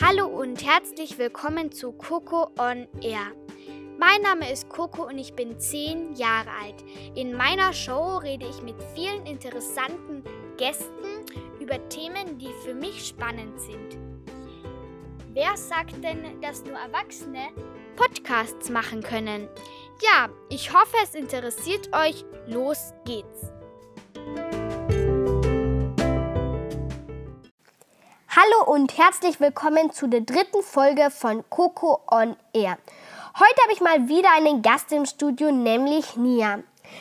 Hallo und herzlich willkommen zu Coco on Air. Mein Name ist Coco und ich bin 10 Jahre alt. In meiner Show rede ich mit vielen interessanten Gästen über Themen, die für mich spannend sind. Wer sagt denn, dass nur Erwachsene Podcasts machen können? Ja, ich hoffe, es interessiert euch. Los geht's. Hallo und herzlich willkommen zu der dritten Folge von Coco on Air. Heute habe ich mal wieder einen Gast im Studio, nämlich Nia.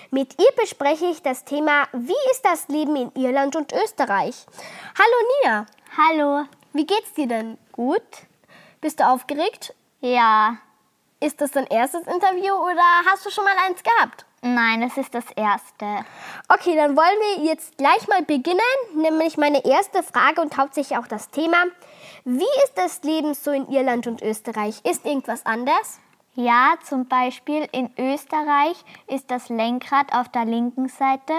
Mit ihr bespreche ich das Thema, wie ist das Leben in Irland und Österreich? Hallo Nia. Hallo. Wie geht's dir denn? Gut? Bist du aufgeregt? Ja. Ist das dein erstes Interview oder hast du schon mal eins gehabt? Nein, es ist das erste. Okay, dann wollen wir jetzt gleich mal beginnen. Nämlich meine erste Frage und hauptsächlich auch das Thema. Wie ist das Leben so in Irland und Österreich? Ist irgendwas anders? Ja, zum Beispiel in Österreich ist das Lenkrad auf der linken Seite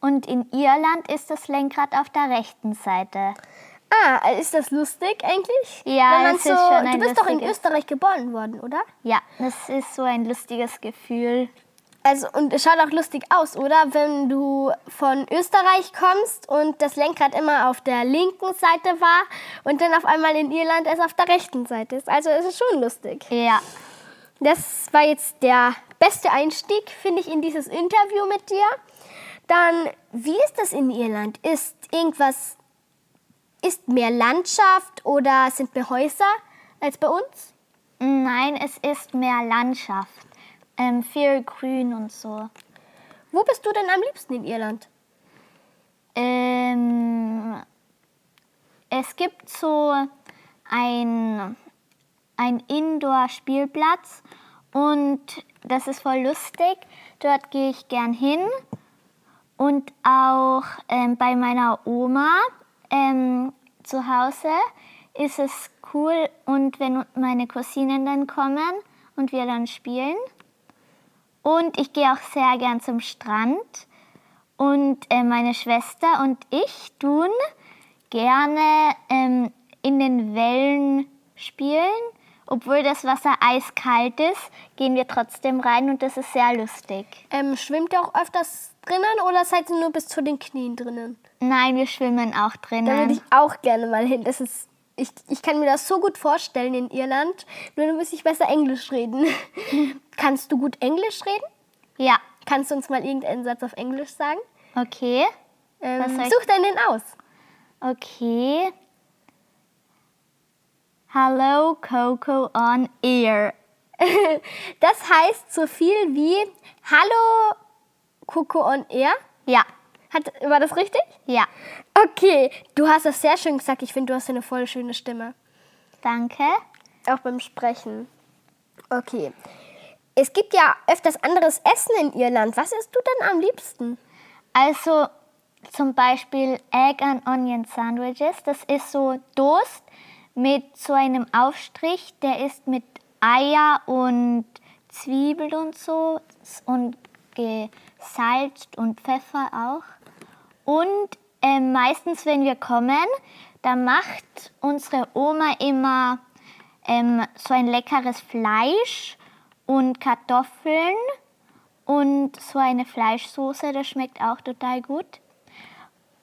und in Irland ist das Lenkrad auf der rechten Seite. Ah, ist das lustig eigentlich? Ja, es so, ist schon ein Du bist doch in Österreich geboren worden, oder? Ja, das ist so ein lustiges Gefühl. Also, und es schaut auch lustig aus, oder? Wenn du von Österreich kommst und das Lenkrad immer auf der linken Seite war und dann auf einmal in Irland es auf der rechten Seite ist. Also, es ist schon lustig. Ja. Das war jetzt der beste Einstieg, finde ich, in dieses Interview mit dir. Dann, wie ist das in Irland? Ist irgendwas, ist mehr Landschaft oder sind mehr Häuser als bei uns? Nein, es ist mehr Landschaft. Ähm, viel Grün und so. Wo bist du denn am liebsten in Irland? Ähm, es gibt so ein, ein Indoor-Spielplatz und das ist voll lustig. Dort gehe ich gern hin. Und auch ähm, bei meiner Oma ähm, zu Hause ist es cool und wenn meine Cousinen dann kommen und wir dann spielen. Und ich gehe auch sehr gern zum Strand. Und äh, meine Schwester und ich tun gerne ähm, in den Wellen spielen. Obwohl das Wasser eiskalt ist, gehen wir trotzdem rein und das ist sehr lustig. Ähm, schwimmt ihr auch öfters drinnen oder seid ihr nur bis zu den Knien drinnen? Nein, wir schwimmen auch Da würde drinnen. ich auch gerne mal hin. Das ist, ich, ich kann mir das so gut vorstellen in Irland. Nur dann müsste ich besser Englisch reden. Kannst du gut Englisch reden? Ja, Kannst du uns mal irgendeinen Satz auf Englisch sagen? okay. Ähm, such deinen aus. Okay. Hello, Coco on Air. Das heißt so viel wie Hallo Coco on Air. Ja, Hat, war das richtig? ja. Okay, du hast das sehr schön gesagt. Ich finde, du hast eine voll schöne Stimme. Danke. Auch beim Sprechen. Okay. Es gibt ja öfters anderes Essen in Irland. Was isst du denn am liebsten? Also zum Beispiel Egg and Onion Sandwiches. Das ist so Toast mit so einem Aufstrich. Der ist mit Eier und Zwiebel und so und gesalzt und Pfeffer auch. Und ähm, meistens, wenn wir kommen, da macht unsere Oma immer ähm, so ein leckeres Fleisch und Kartoffeln und so eine Fleischsoße, das schmeckt auch total gut.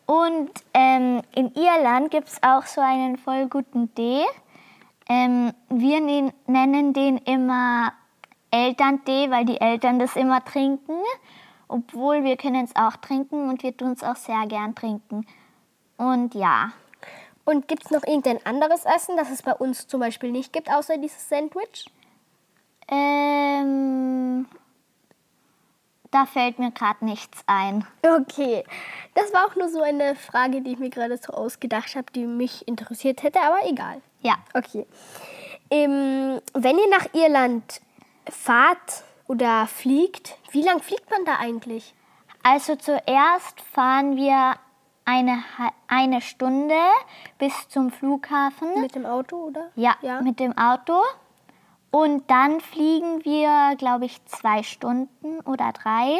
Und ähm, in Irland gibt es auch so einen voll guten Tee. Ähm, wir nen- nennen den immer Elterntee, weil die Eltern das immer trinken. Obwohl wir können es auch trinken und wir tun es auch sehr gern trinken. Und ja, Und gibt es noch irgendein anderes Essen, das es bei uns zum Beispiel nicht gibt, außer dieses Sandwich? Ähm, da fällt mir gerade nichts ein. Okay, das war auch nur so eine Frage, die ich mir gerade so ausgedacht habe, die mich interessiert hätte, aber egal. Ja, Okay. Ähm, wenn ihr nach Irland fahrt oder fliegt, wie lang fliegt man da eigentlich? Also zuerst fahren wir eine, eine Stunde bis zum Flughafen. Mit dem Auto, oder? ja, ja. mit dem Auto. Und dann fliegen wir, glaube ich, zwei Stunden oder drei.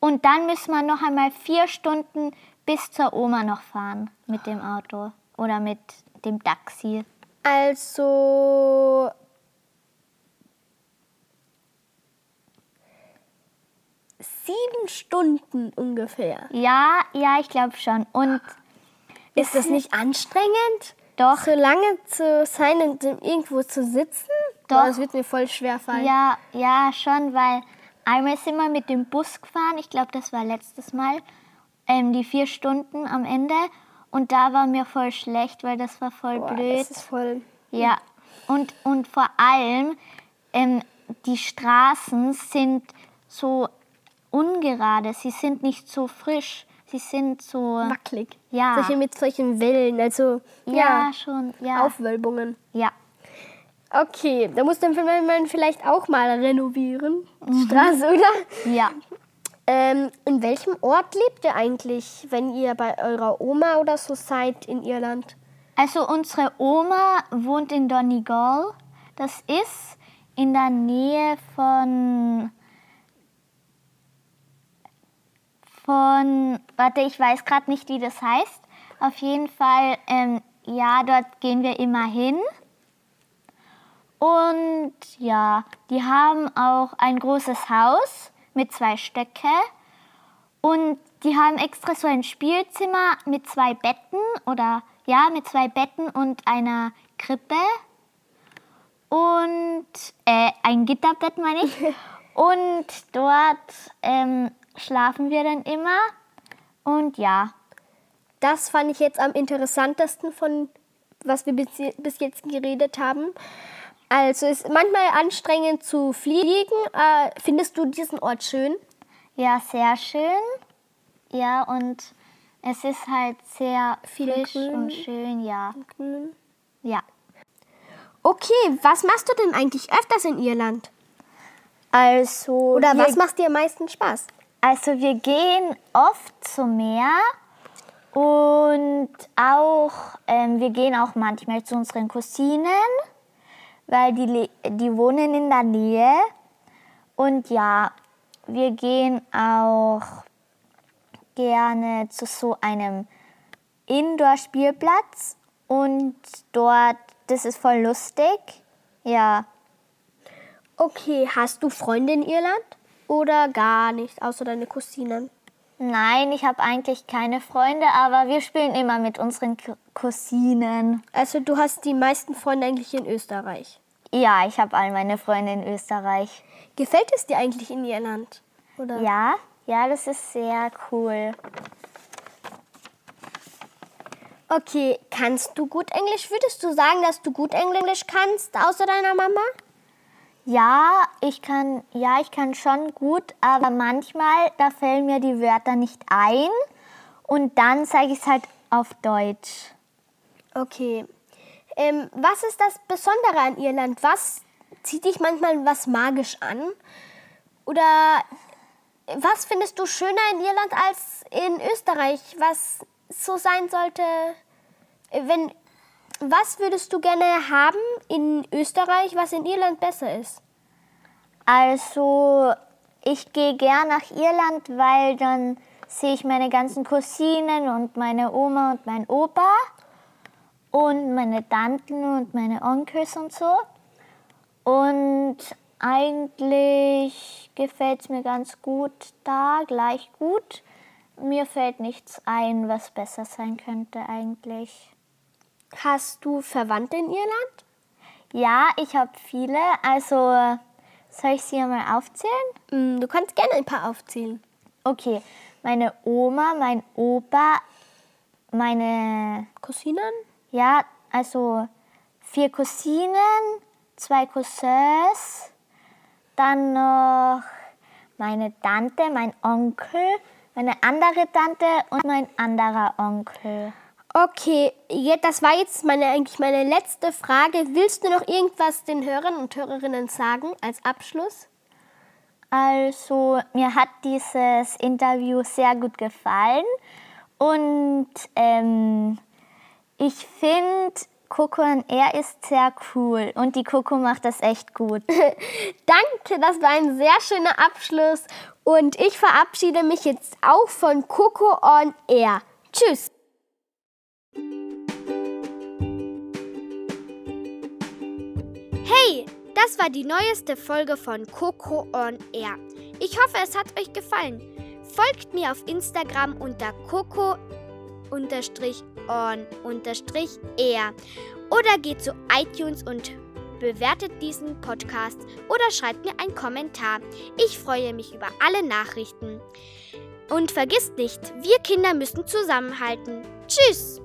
Und dann müssen wir noch einmal vier Stunden bis zur Oma noch fahren mit dem Auto oder mit dem Taxi. Also. Sieben Stunden ungefähr. Ja, ja, ich glaube schon. Und Ist das nicht anstrengend? Doch. So lange zu sein und irgendwo zu sitzen? Doch. Boah, das wird mir voll schwer fallen. ja, ja, schon, weil einmal sind wir mit dem Bus gefahren. Ich glaube, das war letztes Mal. Ähm, die vier Stunden am Ende. Und da war mir voll schlecht, weil das war voll Boah, blöd. das ist voll. Ja, und, und vor allem, ähm, die Straßen sind so ungerade, sie sind nicht so frisch, sie sind so... wackelig. Ja. Solche mit solchen Wellen, also Ja, ja, schon, ja. Aufwölbungen. ja. Okay, da muss dann man vielleicht auch mal renovieren, die Straße, oder? Ja. Ähm, in welchem Ort lebt ihr eigentlich, wenn ihr bei eurer Oma oder so seid in Irland? Also unsere Oma wohnt in Donegal. Das ist in der Nähe von... Von... Warte, ich weiß gerade nicht, wie das heißt. Auf jeden Fall, ähm, ja, dort gehen wir immer hin. Und ja, die haben auch ein großes Haus mit zwei Stöcke. Und die haben extra so ein Spielzimmer mit zwei Betten oder ja, mit zwei Betten und einer Krippe. Und äh, ein Gitterbett meine ich. Und dort ähm, schlafen wir dann immer. Und ja, Das fand ich jetzt am interessantesten von was wir bis, bis jetzt geredet haben. Also es ist manchmal anstrengend zu fliegen. Äh, findest du diesen Ort schön? ja, sehr schön. Ja, und es ist halt sehr Viel frisch Grün. und schön, ja. Ja. Okay, was machst du denn eigentlich öfters in Irland? Also, Oder was macht dir am meisten Spaß? also wir gehen oft zum Meer und auch, ähm, wir gehen auch manchmal zu unseren Cousinen, weil die, die wohnen in der Nähe. Und ja, wir gehen auch gerne zu so einem Indoor-Spielplatz und dort, das ist voll lustig. Ja, Okay, hast du Freunde in Irland? Oder gar nicht, außer deine Cousinen? Nein, ich habe eigentlich keine Freunde, aber wir spielen immer mit unseren Cou- Cousinen. Also du hast die meisten Freunde eigentlich in Österreich. Ja, ich habe all meine Freunde in Österreich. Gefällt es dir eigentlich in Irland? Oder? Ja, ja, das ist sehr cool. Okay, kannst du gut Englisch? Würdest du sagen, dass du gut Englisch kannst, außer deiner Mama? Ja, ich kann, ja, ich kann schon gut, aber manchmal da fällen mir die Wörter nicht ein und dann sage ich es halt auf Deutsch. Okay. Ähm, was ist das Besondere an Irland? Was zieht dich manchmal was magisch an? Oder was findest du schöner in Irland als in Österreich? Was so sein sollte, wenn was würdest du gerne haben in Österreich, was in Irland besser ist? Also, ich gehe gern nach Irland, weil dann sehe ich meine ganzen Cousinen und meine Oma und mein Opa und meine Tanten und meine Onkels und so. Und eigentlich gefällt es mir ganz gut da, gleich gut. Mir fällt nichts ein, was besser sein könnte eigentlich. Hast du Verwandte in Irland? Ja, ich habe viele. Also, soll ich sie einmal aufzählen? Mm, Du kannst gerne ein paar aufzählen. Okay, meine Oma, mein Opa, meine, Cousinen? ja, also vier Cousinen, zwei Cousins, dann noch meine Tante, mein Onkel, meine andere Tante und mein anderer Onkel. Okay, das war jetzt meine, eigentlich meine letzte Frage. Willst du noch irgendwas den Hörern und Hörerinnen sagen als Abschluss? Also, mir hat dieses Interview sehr gut gefallen und ähm, ich finde, Coco und er ist sehr cool und die Coco macht das echt gut. Danke, das war ein sehr schöner Abschluss. Und ich verabschiede mich jetzt auch von Coco on Air. Tschüss. Hey, das war die neueste Folge von Coco on Air. Ich hoffe, es hat euch gefallen. Folgt mir auf Instagram unter coco on-air oder geht zu iTunes und bewertet diesen Podcast oder schreibt mir einen Kommentar. Ich freue mich über alle Nachrichten. Und vergisst nicht, wir Kinder müssen zusammenhalten. Tschüss!